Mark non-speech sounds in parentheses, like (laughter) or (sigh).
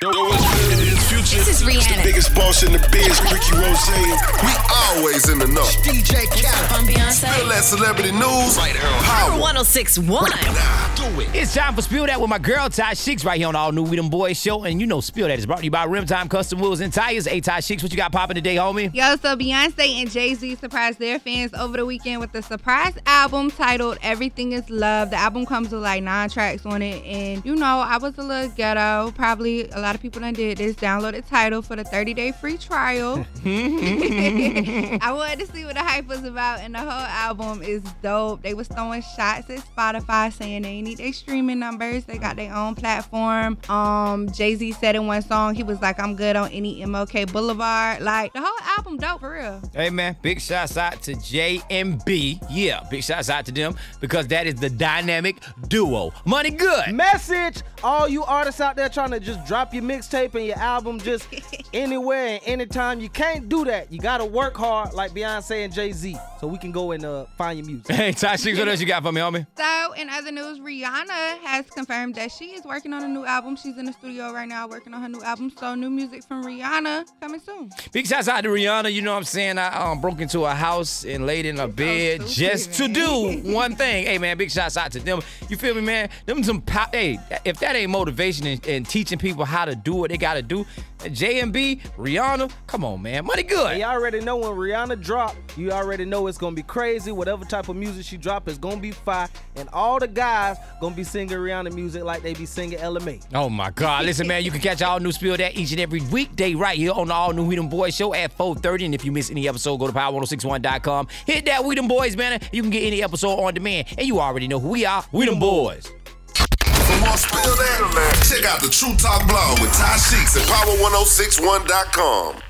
This is Rihanna. The biggest boss in the biz, Ricky Rose. We always in the know. DJ Khaled. I'm Beyonce. Feel that celebrity news. Right here on Power Power. 1061. Do it. It's time for Spill Dat with my girl Ty Sheiks right here on All New We Them Boys show. And you know Spill Dat is brought to you by Rimtime Custom Wheels and Tires. Hey Ty Sheiks, what you got popping today, homie? Yo, so Beyonce and Jay Z surprised their fans over the weekend with a surprise album titled Everything Is Love. The album comes with like nine tracks on it. And you know, I was a little ghetto. Probably a lot of people done did this. Downloaded Tidal for the 30 day free trial. (laughs) (laughs) I wanted to see what the hype was about, and the whole album is dope. They was throwing shots at Spotify saying they need their streaming numbers. They got their own platform. Um, Jay Z said in one song, he was like, I'm good on any MLK Boulevard. Like, the whole album dope for real. Hey man, big shouts out to J and B. Yeah, big shouts out to them because that is the dynamic duo. Money good. Message all you artists out there trying to just drop your mixtape and your album just (laughs) anywhere and anytime. You can't do that. You gotta work hard like Beyonce and Jay Z, so we can go and uh, find your music. Hey Ty what else you got for me, homie? So, in other news, Rihanna has confirmed that she is working on a new album. She's in the studio right now working on her new album. So, new music from Rihanna coming soon. Big shouts out to Rihanna. You know what I'm saying? I um, broke into a house and laid in a bed stupid, just to do (laughs) one thing. Hey, man, big shouts out to them. You feel me, man? Them some pop. Hey, if that ain't motivation and, and teaching people how to do what they got to do, J and B, Rihanna, come on, man. Money good. You already know when Rihanna drop, you already know it's gonna be crazy. Whatever type of music she drop is gonna be fire, and all the guys gonna be singing Rihanna music like they be singing LMA. Oh my God! Listen, man, you can catch all new spill that each and every weekday right here on the All New We Them Boys show at 4:30. And if you miss any episode, go to power1061.com. Hit that We Them Boys banner. You can get any episode on demand, and you already know who we are. We Them Boys. More spill that, check out the True Talk blog with Ty Sheeks at power1061.com.